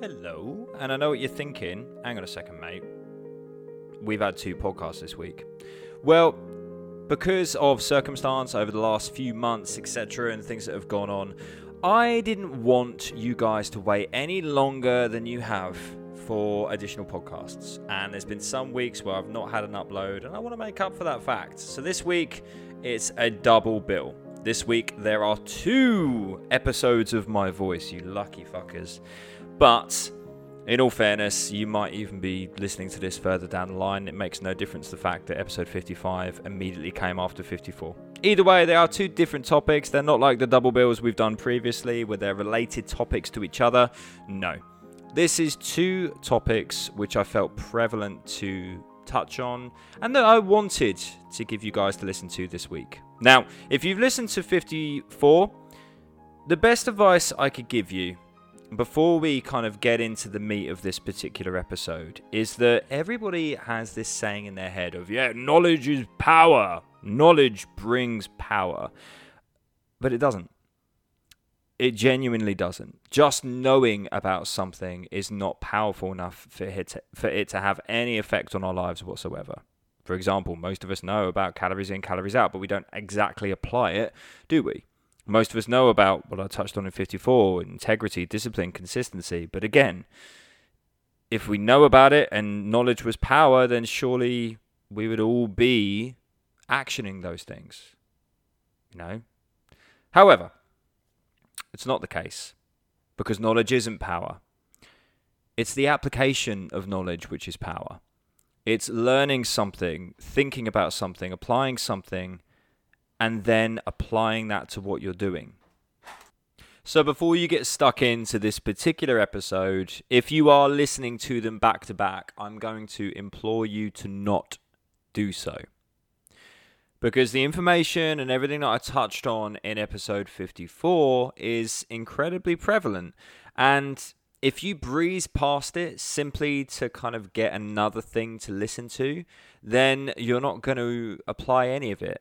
Hello. And I know what you're thinking. Hang on a second, mate. We've had two podcasts this week. Well, because of circumstance over the last few months, etc., and things that have gone on, I didn't want you guys to wait any longer than you have for additional podcasts. And there's been some weeks where I've not had an upload, and I want to make up for that fact. So this week, it's a double bill. This week, there are two episodes of my voice, you lucky fuckers. But in all fairness, you might even be listening to this further down the line. It makes no difference the fact that episode 55 immediately came after 54. Either way, they are two different topics. They're not like the double bills we've done previously, where they're related topics to each other. No. This is two topics which I felt prevalent to touch on and that I wanted to give you guys to listen to this week. Now, if you've listened to 54, the best advice I could give you before we kind of get into the meat of this particular episode is that everybody has this saying in their head of yeah knowledge is power. Knowledge brings power. But it doesn't. It genuinely doesn't. Just knowing about something is not powerful enough for it to, for it to have any effect on our lives whatsoever. For example most of us know about calories in calories out but we don't exactly apply it do we most of us know about what I touched on in 54 integrity, discipline, consistency. But again, if we know about it and knowledge was power, then surely we would all be actioning those things. You know? However, it's not the case because knowledge isn't power. It's the application of knowledge which is power. It's learning something, thinking about something, applying something and then applying that to what you're doing. So, before you get stuck into this particular episode, if you are listening to them back to back, I'm going to implore you to not do so. Because the information and everything that I touched on in episode 54 is incredibly prevalent. And if you breeze past it simply to kind of get another thing to listen to, then you're not going to apply any of it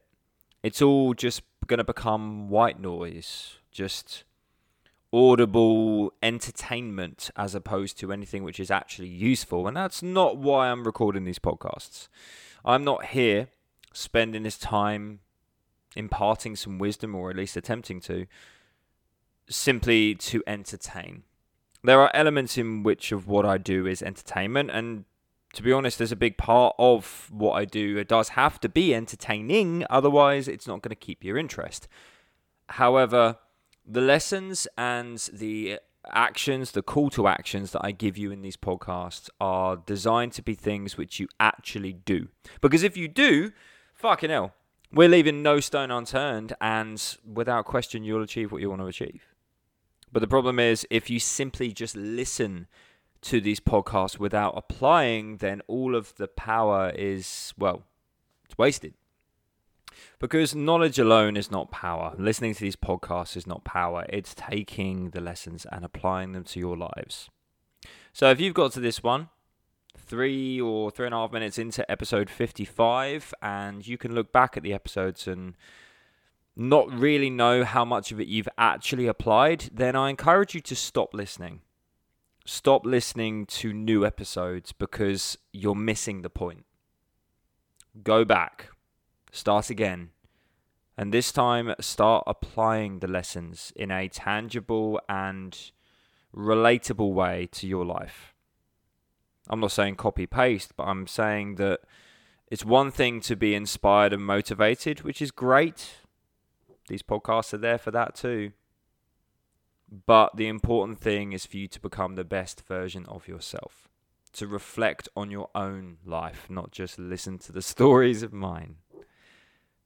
it's all just going to become white noise, just audible entertainment as opposed to anything which is actually useful. And that's not why I'm recording these podcasts. I'm not here spending this time imparting some wisdom, or at least attempting to, simply to entertain. There are elements in which of what I do is entertainment, and to be honest, there's a big part of what I do. It does have to be entertaining, otherwise, it's not going to keep your interest. However, the lessons and the actions, the call to actions that I give you in these podcasts are designed to be things which you actually do. Because if you do, fucking hell, we're leaving no stone unturned, and without question, you'll achieve what you want to achieve. But the problem is, if you simply just listen to these podcasts without applying, then all of the power is, well, it's wasted. Because knowledge alone is not power. Listening to these podcasts is not power. It's taking the lessons and applying them to your lives. So if you've got to this one, three or three and a half minutes into episode 55, and you can look back at the episodes and not really know how much of it you've actually applied, then I encourage you to stop listening stop listening to new episodes because you're missing the point. Go back, start again, and this time start applying the lessons in a tangible and relatable way to your life. I'm not saying copy paste, but I'm saying that it's one thing to be inspired and motivated, which is great. These podcasts are there for that too. But the important thing is for you to become the best version of yourself, to reflect on your own life, not just listen to the stories of mine.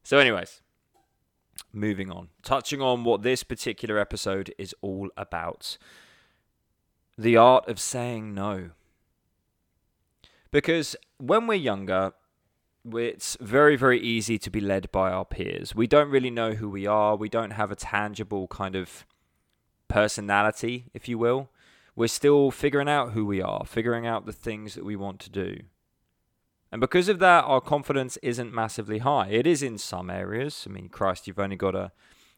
So, anyways, moving on, touching on what this particular episode is all about the art of saying no. Because when we're younger, it's very, very easy to be led by our peers. We don't really know who we are, we don't have a tangible kind of personality, if you will. We're still figuring out who we are, figuring out the things that we want to do. And because of that, our confidence isn't massively high. It is in some areas. I mean, Christ, you've only got to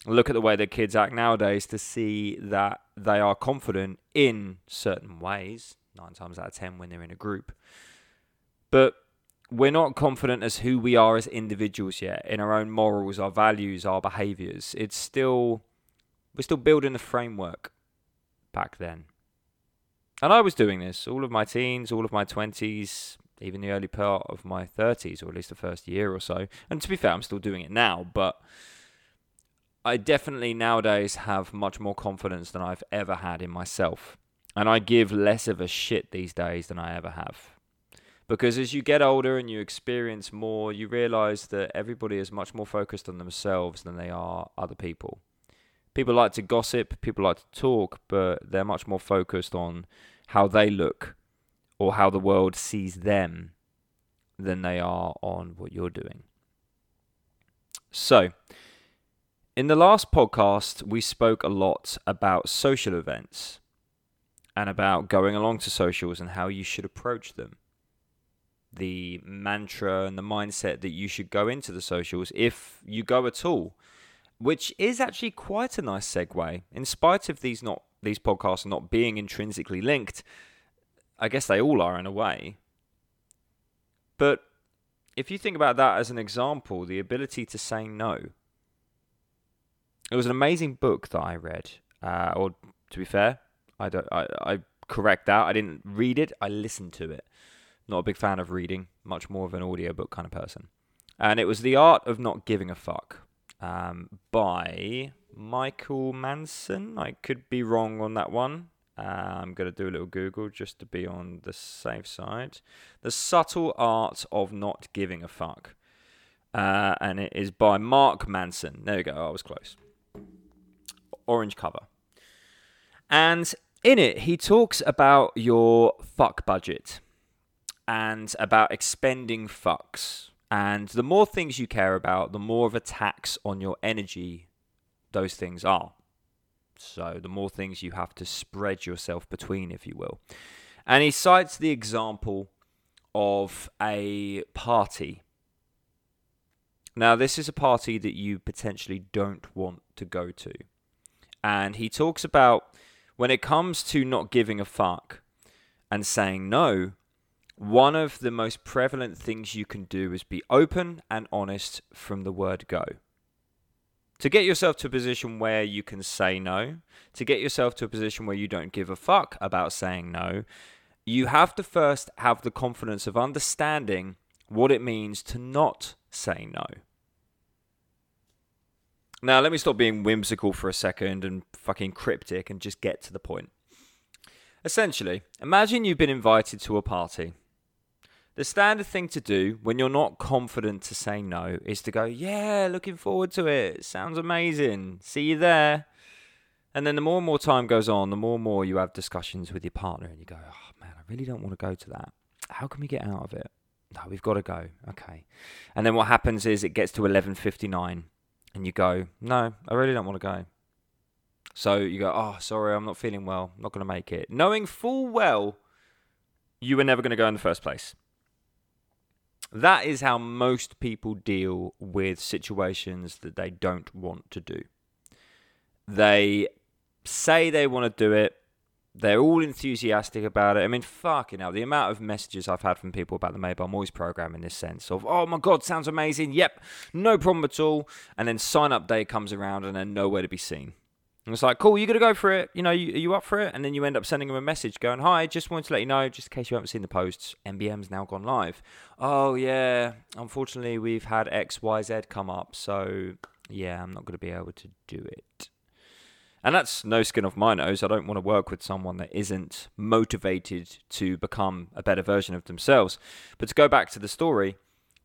look at the way the kids act nowadays to see that they are confident in certain ways, nine times out of ten when they're in a group. But we're not confident as who we are as individuals yet in our own morals, our values, our behaviors. It's still, we're still building the framework back then. And I was doing this all of my teens, all of my 20s, even the early part of my 30s, or at least the first year or so. And to be fair, I'm still doing it now, but I definitely nowadays have much more confidence than I've ever had in myself. And I give less of a shit these days than I ever have. Because as you get older and you experience more, you realize that everybody is much more focused on themselves than they are other people. People like to gossip, people like to talk, but they're much more focused on how they look or how the world sees them than they are on what you're doing. So, in the last podcast, we spoke a lot about social events and about going along to socials and how you should approach them. The mantra and the mindset that you should go into the socials if you go at all, which is actually quite a nice segue. In spite of these not these podcasts not being intrinsically linked, I guess they all are in a way. But if you think about that as an example, the ability to say no. It was an amazing book that I read. Uh, or to be fair, I don't. I, I correct that. I didn't read it. I listened to it. Not a big fan of reading. Much more of an audiobook kind of person. And it was The Art of Not Giving a Fuck um, by Michael Manson. I could be wrong on that one. Uh, I'm going to do a little Google just to be on the safe side. The Subtle Art of Not Giving a Fuck. Uh, and it is by Mark Manson. There we go, I was close. Orange cover. And in it, he talks about your fuck budget and about expending fucks. And the more things you care about, the more of a tax on your energy those things are. So the more things you have to spread yourself between, if you will. And he cites the example of a party. Now, this is a party that you potentially don't want to go to. And he talks about when it comes to not giving a fuck and saying no, one of the most prevalent things you can do is be open and honest from the word go to get yourself to a position where you can say no, to get yourself to a position where you don't give a fuck about saying no, you have to first have the confidence of understanding what it means to not say no. Now, let me stop being whimsical for a second and fucking cryptic and just get to the point. Essentially, imagine you've been invited to a party the standard thing to do when you're not confident to say no is to go, Yeah, looking forward to it. Sounds amazing. See you there. And then the more and more time goes on, the more and more you have discussions with your partner and you go, Oh man, I really don't want to go to that. How can we get out of it? No, we've got to go. Okay. And then what happens is it gets to 11:59 and you go, "No, I really don't want to go." So you go, "Oh, sorry, I'm not feeling well. I'm not going to make it." Knowing full well you were never going to go in the first place. That is how most people deal with situations that they don't want to do. They say they want to do it. They're all enthusiastic about it. I mean, fucking hell, the amount of messages I've had from people about the by Moyes program in this sense of, oh my God, sounds amazing. Yep, no problem at all. And then sign up day comes around and they're nowhere to be seen. And it's like, cool, you got to go for it. You know, you, are you up for it? And then you end up sending them a message going, hi, just wanted to let you know, just in case you haven't seen the posts, MBM's now gone live. Oh, yeah, unfortunately, we've had XYZ come up. So, yeah, I'm not going to be able to do it. And that's no skin off my nose. I don't want to work with someone that isn't motivated to become a better version of themselves. But to go back to the story,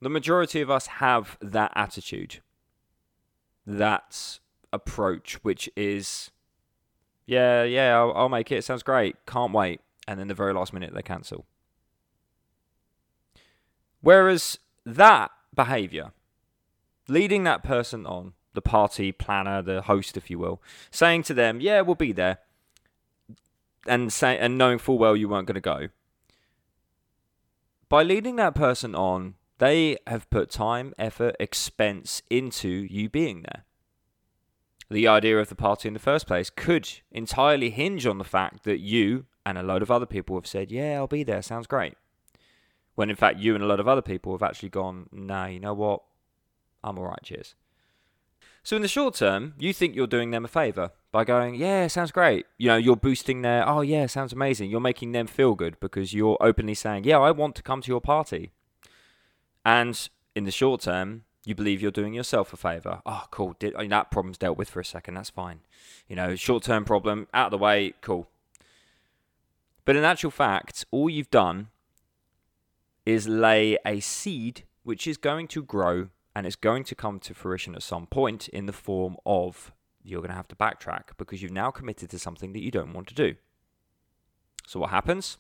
the majority of us have that attitude. That's approach, which is, yeah, yeah, I'll, I'll make it. it. Sounds great. Can't wait. And then the very last minute they cancel. Whereas that behavior, leading that person on, the party planner, the host, if you will, saying to them, "Yeah, we'll be there," and say and knowing full well you weren't going to go. By leading that person on, they have put time, effort, expense into you being there. The idea of the party in the first place could entirely hinge on the fact that you and a load of other people have said, Yeah, I'll be there, sounds great. When in fact, you and a lot of other people have actually gone, Nah, you know what? I'm alright, cheers. So in the short term, you think you're doing them a favour by going, Yeah, sounds great. You know, you're boosting their, Oh, yeah, sounds amazing. You're making them feel good because you're openly saying, Yeah, I want to come to your party. And in the short term, you believe you're doing yourself a favor. Oh, cool. Did, I mean, that problem's dealt with for a second. That's fine. You know, short term problem, out of the way, cool. But in actual fact, all you've done is lay a seed which is going to grow and it's going to come to fruition at some point in the form of you're going to have to backtrack because you've now committed to something that you don't want to do. So, what happens?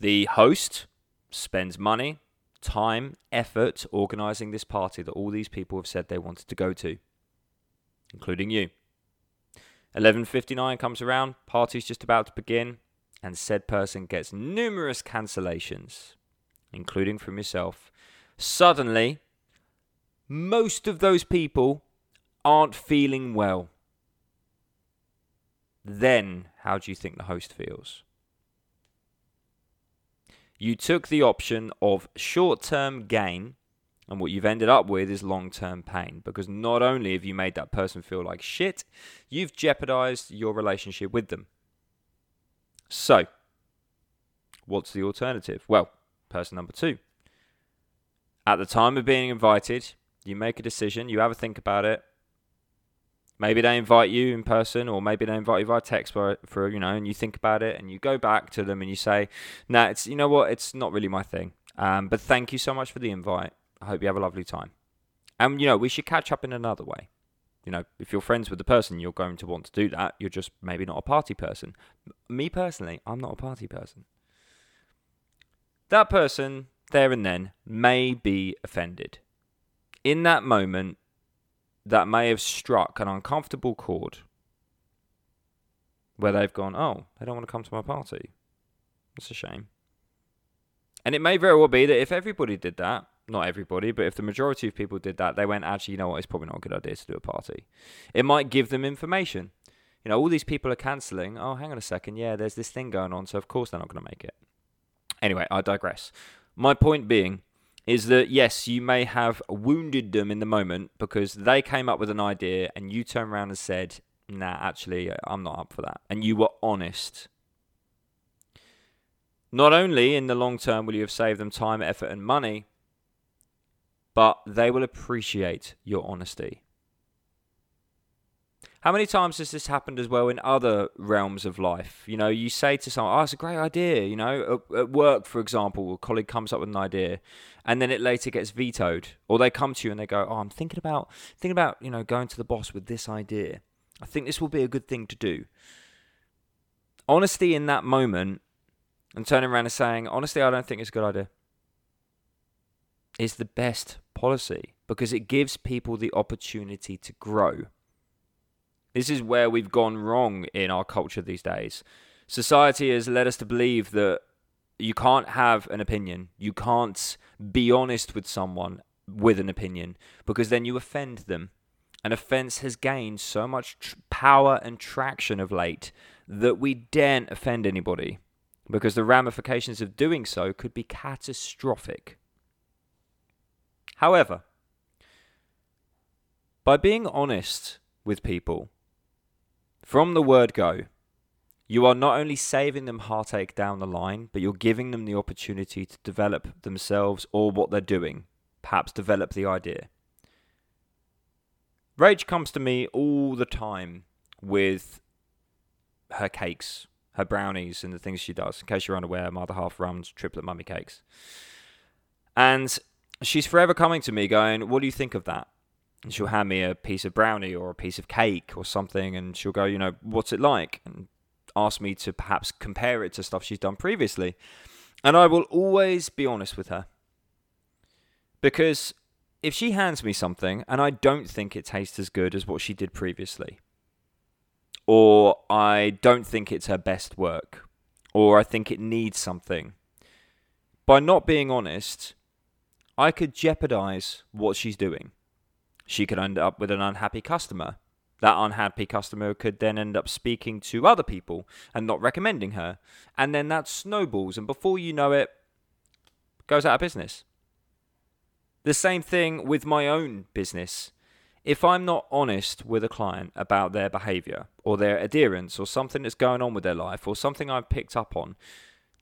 The host spends money, time, effort organizing this party that all these people have said they wanted to go to, including you. 11:59 comes around, party's just about to begin, and said person gets numerous cancellations, including from yourself. Suddenly, most of those people aren't feeling well. Then, how do you think the host feels? You took the option of short term gain, and what you've ended up with is long term pain because not only have you made that person feel like shit, you've jeopardized your relationship with them. So, what's the alternative? Well, person number two. At the time of being invited, you make a decision, you have a think about it, Maybe they invite you in person, or maybe they invite you via text for, for you know, and you think about it, and you go back to them and you say, "Nah, it's you know what, it's not really my thing." Um, but thank you so much for the invite. I hope you have a lovely time. And you know, we should catch up in another way. You know, if you're friends with the person, you're going to want to do that. You're just maybe not a party person. Me personally, I'm not a party person. That person there and then may be offended. In that moment, that may have struck an uncomfortable chord where they've gone, oh, they don't want to come to my party. That's a shame. And it may very well be that if everybody did that, not everybody, but if the majority of people did that, they went, actually, you know what, it's probably not a good idea to do a party. It might give them information. You know, all these people are cancelling. Oh, hang on a second. Yeah, there's this thing going on, so of course they're not going to make it. Anyway, I digress. My point being is that yes, you may have wounded them in the moment because they came up with an idea and you turned around and said, nah, actually, I'm not up for that. And you were honest. Not only in the long term will you have saved them time, effort, and money, but they will appreciate your honesty. How many times has this happened as well in other realms of life? You know, you say to someone, "Oh, it's a great idea." You know, at, at, work, for example, a colleague comes up with an idea, and then it later gets vetoed, or they come to you and they go, "Oh, I'm thinking about thinking about you know going to the boss with this idea. I think this will be a good thing to do." Honesty in that moment, and turning around and saying, "Honestly, I don't think it's a good idea," is the best policy because it gives people the opportunity to grow this is where we've gone wrong in our culture these days. Society has led us to believe that you can't have an opinion. You can't be honest with someone with an opinion because then you offend them. An offense has gained so much tr- power and traction of late that we daren't offend anybody because the ramifications of doing so could be catastrophic. However, by being honest with people, from the word go, you are not only saving them heartache down the line, but you're giving them the opportunity to develop themselves or what they're doing, perhaps develop the idea. Rach comes to me all the time with her cakes, her brownies, and the things she does. In case you're unaware, my Mother Half runs triplet mummy cakes. And she's forever coming to me going, What do you think of that? And she'll hand me a piece of brownie or a piece of cake or something, and she'll go, you know, what's it like? And ask me to perhaps compare it to stuff she's done previously. And I will always be honest with her. Because if she hands me something and I don't think it tastes as good as what she did previously, or I don't think it's her best work, or I think it needs something, by not being honest, I could jeopardize what she's doing she could end up with an unhappy customer. That unhappy customer could then end up speaking to other people and not recommending her. And then that snowballs. And before you know it, goes out of business. The same thing with my own business. If I'm not honest with a client about their behavior or their adherence or something that's going on with their life or something I've picked up on,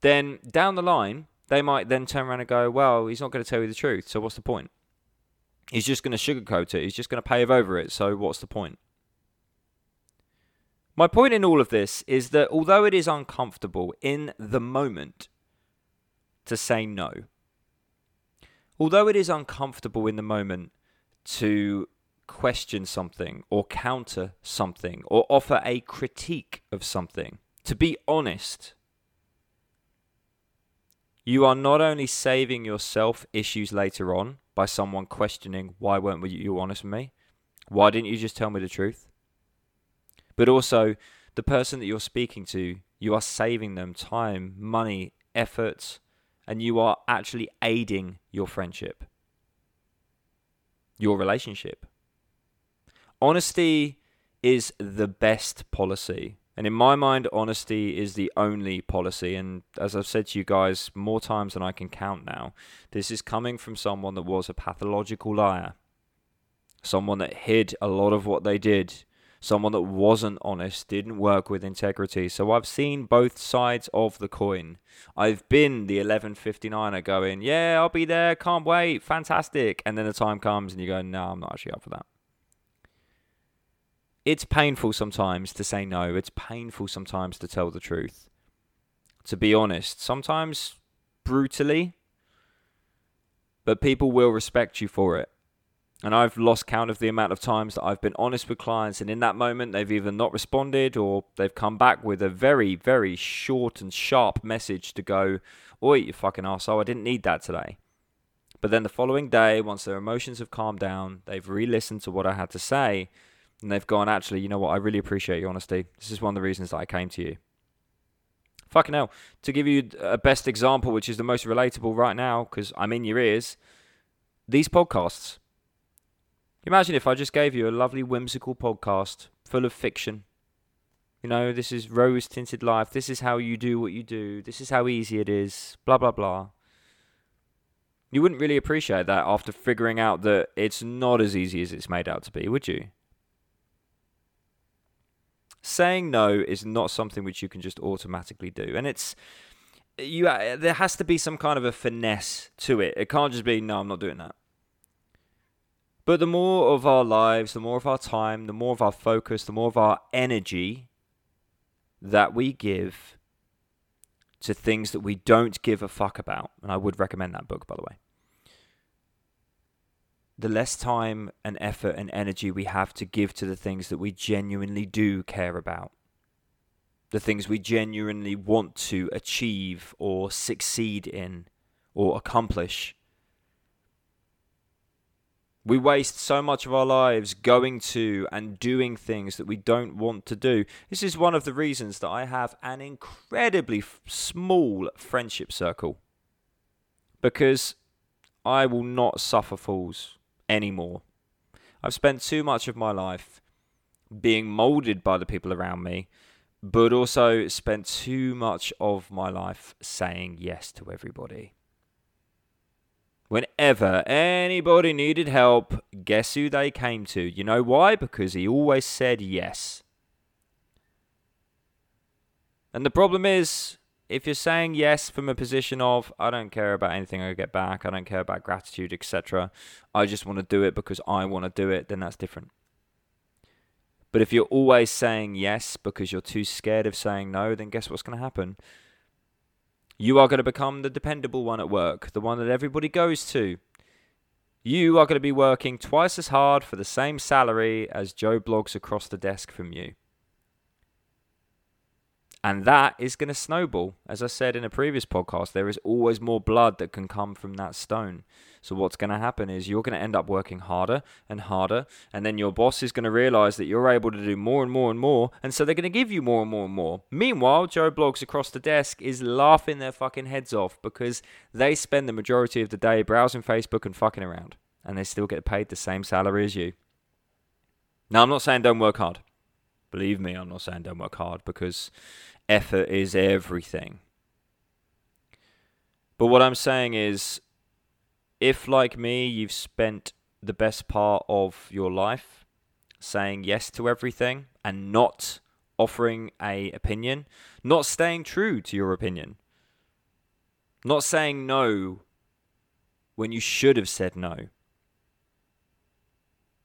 then down the line, they might then turn around and go, Well, he's not going to tell you the truth. So what's the point? He's just going to sugarcoat it. He's just going to pave over it. So what's the point? My point in all of this is that although it is uncomfortable in the moment to say no, although it is uncomfortable in the moment to question something or counter something or offer a critique of something, to be honest, you are not only saving yourself issues later on by someone questioning why weren't you honest with me? Why didn't you just tell me the truth? But also, the person that you're speaking to, you are saving them time, money, effort, and you are actually aiding your friendship, your relationship. Honesty is the best policy. And in my mind, honesty is the only policy. And as I've said to you guys more times than I can count now, this is coming from someone that was a pathological liar, someone that hid a lot of what they did, someone that wasn't honest, didn't work with integrity. So I've seen both sides of the coin. I've been the 1159er going, yeah, I'll be there, can't wait, fantastic. And then the time comes and you go, no, I'm not actually up for that it's painful sometimes to say no. It's painful sometimes to tell the truth. To be honest, sometimes brutally, but people will respect you for it. And I've lost count of the amount of times that I've been honest with clients, and in that moment, they've either not responded or they've come back with a very, very short and sharp message to go, Oi, you fucking asshole, I didn't need that today. But then the following day, once their emotions have calmed down, they've re listened to what I had to say, and they've gone, actually, you know what? I really appreciate your honesty. This is one of the reasons that I came to you. Fucking hell. To give you a best example, which is the most relatable right now, because I'm in your ears, these podcasts. Imagine if I just gave you a lovely, whimsical podcast full of fiction. You know, this is rose tinted life. This is how you do what you do. This is how easy it is. Blah, blah, blah. You wouldn't really appreciate that after figuring out that it's not as easy as it's made out to be, would you? Saying no is not something which you can just automatically do, and it's you. Uh, there has to be some kind of a finesse to it. It can't just be no, I'm not doing that. But the more of our lives, the more of our time, the more of our focus, the more of our energy that we give to things that we don't give a fuck about. And I would recommend that book, by the way the less time and effort and energy we have to give to the things that we genuinely do care about. The things we genuinely want to achieve or succeed in or accomplish. We waste so much of our lives going to and doing things that we don't want to do. This is one of the reasons that I have an incredibly f- small friendship circle. Because I will not suffer fools anymore. I've spent too much of my life being molded by the people around me, but also spent too much of my life saying yes to everybody. Whenever anybody needed help, guess who they came to? You know why? Because he always said yes. And the problem is, if you're saying yes from a position of I don't care about anything I get back, I don't care about gratitude, etc. I just want to do it because I want to do it, then that's different. But if you're always saying yes because you're too scared of saying no, then guess what's going to happen? You are going to become the dependable one at work, the one that everybody goes to. You are going to be working twice as hard for the same salary as Joe Bloggs across the desk from you. And that is going to snowball. As I said in a previous podcast, there is always more blood that can come from that stone. So, what's going to happen is you're going to end up working harder and harder. And then your boss is going to realize that you're able to do more and more and more. And so, they're going to give you more and more and more. Meanwhile, Joe Bloggs across the desk is laughing their fucking heads off because they spend the majority of the day browsing Facebook and fucking around. And they still get paid the same salary as you. Now, I'm not saying don't work hard. Believe me, I'm not saying don't work hard because effort is everything. But what I'm saying is, if, like me, you've spent the best part of your life saying yes to everything and not offering a opinion, not staying true to your opinion, not saying no when you should have said no.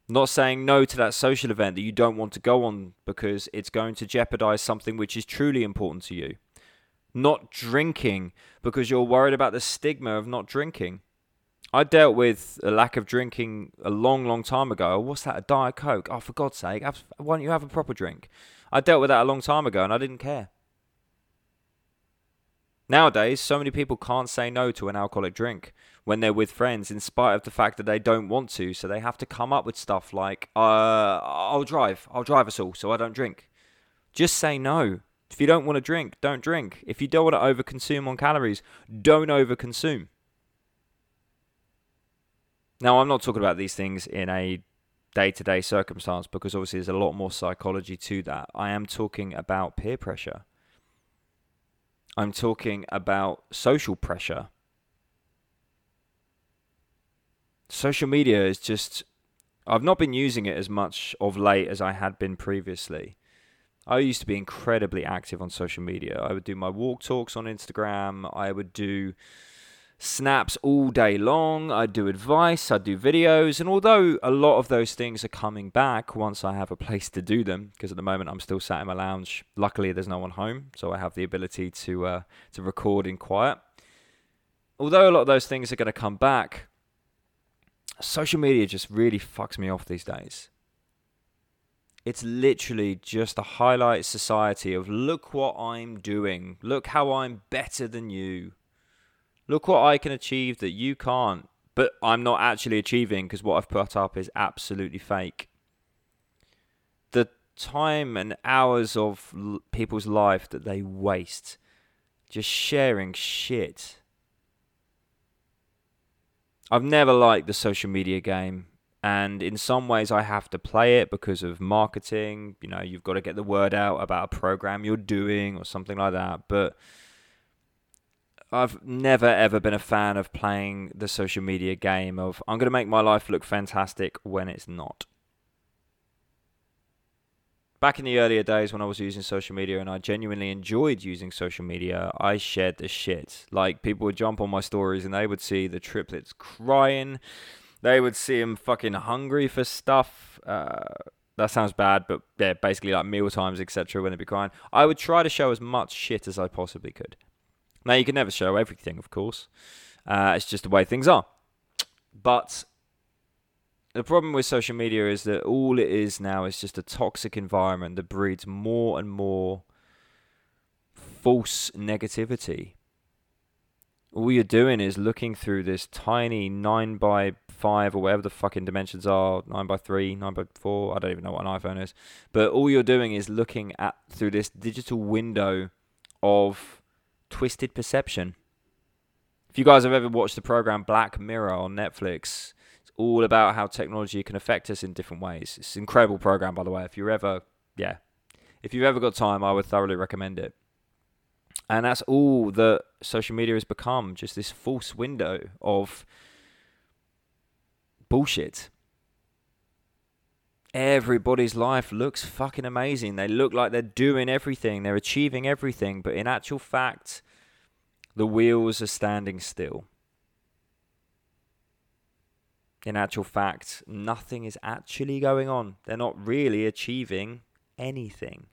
Not saying no to that social event that you don't want to go on because it's going to jeopardize something which is truly important to you. Not drinking because you're worried about the stigma of not drinking. I dealt with a lack of drinking a long, long time ago. Oh, what's that? A Diet Coke? Oh, for God's sake, why don't you have a proper drink? I dealt with that a long time ago and I didn't care. Nowadays, so many people can't say no to an alcoholic drink when they're with friends, in spite of the fact that they don't want to. So they have to come up with stuff like, uh, I'll drive. I'll drive us all so I don't drink. Just say no. If you don't want to drink, don't drink. If you don't want to overconsume on calories, don't overconsume. Now, I'm not talking about these things in a day to day circumstance because obviously there's a lot more psychology to that. I am talking about peer pressure. I'm talking about social pressure. Social media is just. I've not been using it as much of late as I had been previously. I used to be incredibly active on social media. I would do my walk talks on Instagram. I would do snaps all day long. I'd do advice, I'd do videos, and although a lot of those things are coming back once I have a place to do them, because at the moment I'm still sat in my lounge. Luckily, there's no one home, so I have the ability to uh, to record in quiet. Although a lot of those things are going to come back, social media just really fucks me off these days. It's literally just a highlight society of look what I'm doing, look how I'm better than you look what I can achieve that you can't. But I'm not actually achieving because what I've put up is absolutely fake. The time and hours of l- people's life that they waste just sharing shit. I've never liked the social media game. And in some ways, I have to play it because of marketing. You know, you've got to get the word out about a program you're doing or something like that. But I've never ever been a fan of playing the social media game of I'm going to make my life look fantastic when it's not. Back in the earlier days when I was using social media and I genuinely enjoyed using social media, I shared the shit. Like people would jump on my stories and they would see the triplets crying. They would see them fucking hungry for stuff. Uh, that sounds bad, but yeah, basically like meal times, etc. When they'd be crying, I would try to show as much shit as I possibly could. Now, you can never show everything, of course. Uh, it's just the way things are. But the problem with social media is that all it is now is just a toxic environment that breeds more and more false negativity. All you're doing is looking through this tiny 9 by 5 or whatever the fucking dimensions are 9 by 3, 9 by 4. I don't even know what an iPhone is. But all you're doing is looking at through this digital window of twisted perception. If you guys have ever watched the program Black Mirror on Netflix, all about how technology can affect us in different ways. It's an incredible program, by the way. If you're ever, yeah, if you've ever got time, I would thoroughly recommend it. And that's all that social media has become just this false window of bullshit. Everybody's life looks fucking amazing. They look like they're doing everything, they're achieving everything, but in actual fact, the wheels are standing still. In actual fact, nothing is actually going on. They're not really achieving anything.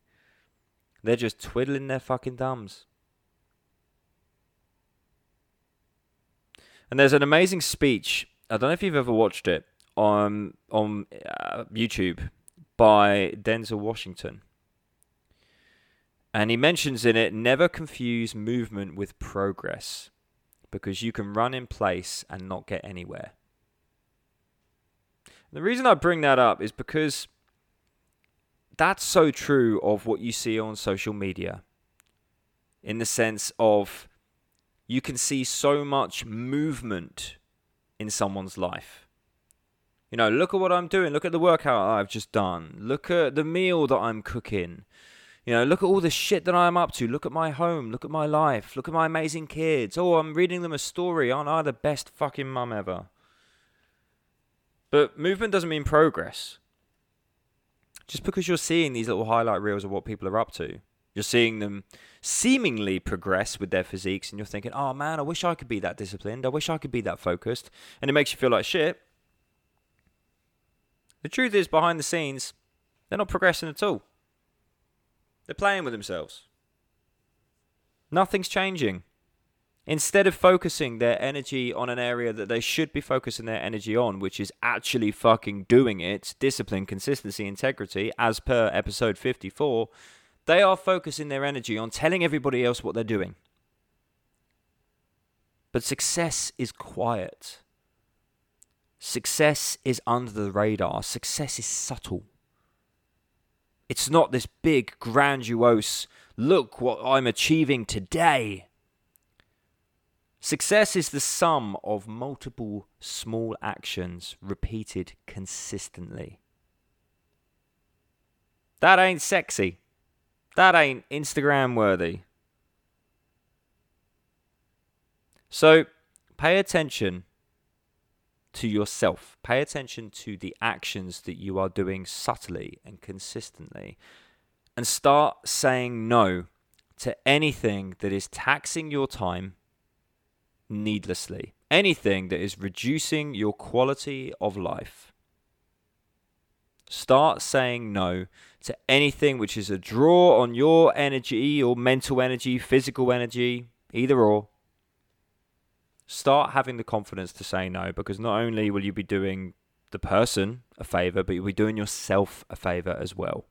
They're just twiddling their fucking thumbs. And there's an amazing speech. I don't know if you've ever watched it on on uh, YouTube by Denzel Washington. And he mentions in it never confuse movement with progress because you can run in place and not get anywhere. The reason I bring that up is because that's so true of what you see on social media in the sense of you can see so much movement in someone's life You know, look at what I'm doing. Look at the workout I've just done. Look at the meal that I'm cooking. You know, look at all the shit that I'm up to. Look at my home. Look at my life. Look at my amazing kids. Oh, I'm reading them a story. Aren't I the best fucking mum ever? But movement doesn't mean progress. Just because you're seeing these little highlight reels of what people are up to, you're seeing them seemingly progress with their physiques, and you're thinking, oh man, I wish I could be that disciplined. I wish I could be that focused. And it makes you feel like shit. The truth is, behind the scenes, they're not progressing at all. They're playing with themselves. Nothing's changing. Instead of focusing their energy on an area that they should be focusing their energy on, which is actually fucking doing it, discipline, consistency, integrity, as per episode 54, they are focusing their energy on telling everybody else what they're doing. But success is quiet. Success is under the radar. Success is subtle. It's not this big, grandiose, look what I'm achieving today. Success is the sum of multiple small actions repeated consistently. That ain't sexy. That ain't Instagram worthy. So pay attention to yourself. Pay attention to the actions that you are doing subtly and consistently. And start saying no to anything that is taxing your time needlessly. Anything that is reducing your quality of life. Start saying no to anything which is a draw on your energy or mental energy, physical energy, either or start having the confidence to say no because not only will you be doing the person a favor, but you'll be doing yourself a favor as well.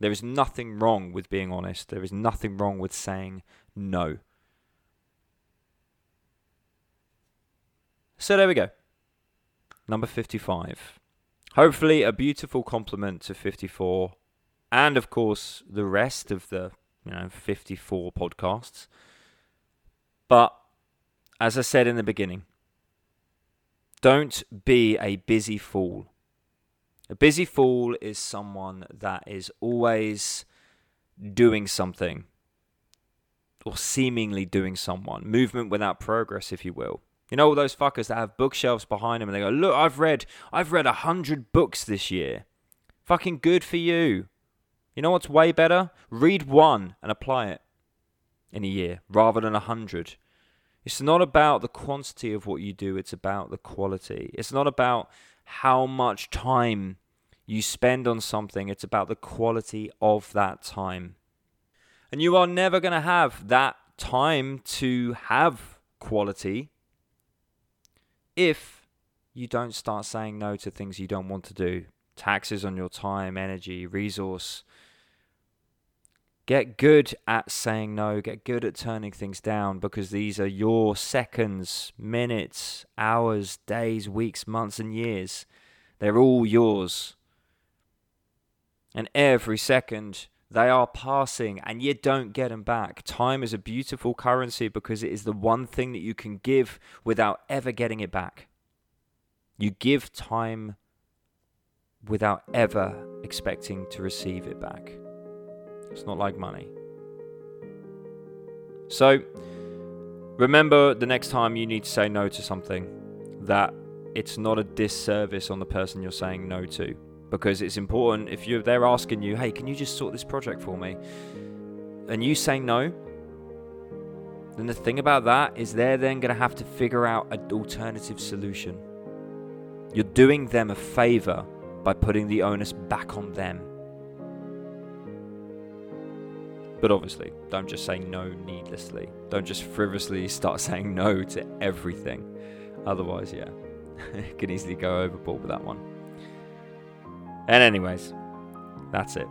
There is nothing wrong with being honest. There is nothing wrong with saying no. So there we go. Number 55. Hopefully, a beautiful compliment to 54 and, of course, the rest of the you know 54 podcasts. But as I said in the beginning, don't be a busy fool. A busy fool is someone that is always doing something or seemingly doing someone. Movement without progress, if you will. You know all those fuckers that have bookshelves behind them and they go, "Look, I've read I've read a hundred books this year. Fucking good for you." You know what's way better? Read one and apply it in a year rather than a hundred. It's not about the quantity of what you do, it's about the quality. It's not about how much time you spend on something, it's about the quality of that time. And you are never going to have that time to have quality if you don't start saying no to things you don't want to do. Taxes on your time, energy, resource, Get good at saying no, get good at turning things down because these are your seconds, minutes, hours, days, weeks, months, and years. They're all yours. And every second they are passing and you don't get them back. Time is a beautiful currency because it is the one thing that you can give without ever getting it back. You give time without ever expecting to receive it back. It's not like money. So, remember the next time you need to say no to something that it's not a disservice on the person you're saying no to because it's important if you they're asking you, "Hey, can you just sort this project for me?" and you say no, then the thing about that is they're then going to have to figure out an alternative solution. You're doing them a favor by putting the onus back on them. But obviously, don't just say no needlessly. Don't just frivolously start saying no to everything. Otherwise, yeah, it can easily go overboard with that one. And, anyways, that's it.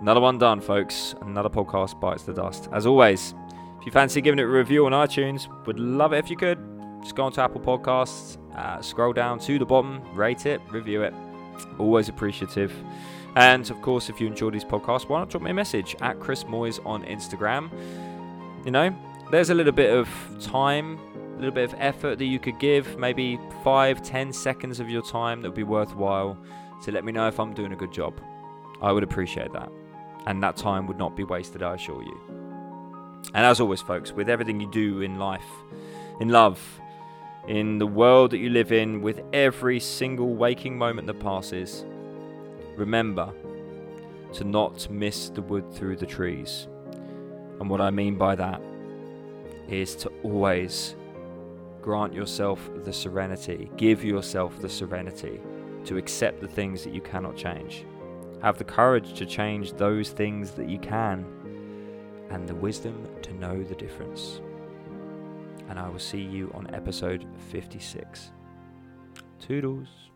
Another one done, folks. Another podcast bites the dust. As always, if you fancy giving it a review on iTunes, would love it if you could. Just go onto Apple Podcasts, uh, scroll down to the bottom, rate it, review it. Always appreciative. And of course, if you enjoy these podcasts, why not drop me a message at Chris Moyes on Instagram? You know, there's a little bit of time little bit of effort that you could give, maybe five, ten seconds of your time that would be worthwhile to let me know if I'm doing a good job. I would appreciate that. And that time would not be wasted, I assure you. And as always, folks, with everything you do in life, in love, in the world that you live in, with every single waking moment that passes, remember to not miss the wood through the trees. And what I mean by that is to always grant yourself the serenity, give yourself the serenity to accept the things that you cannot change. Have the courage to change those things that you can, and the wisdom to know the difference. And I will see you on episode 56. Toodles.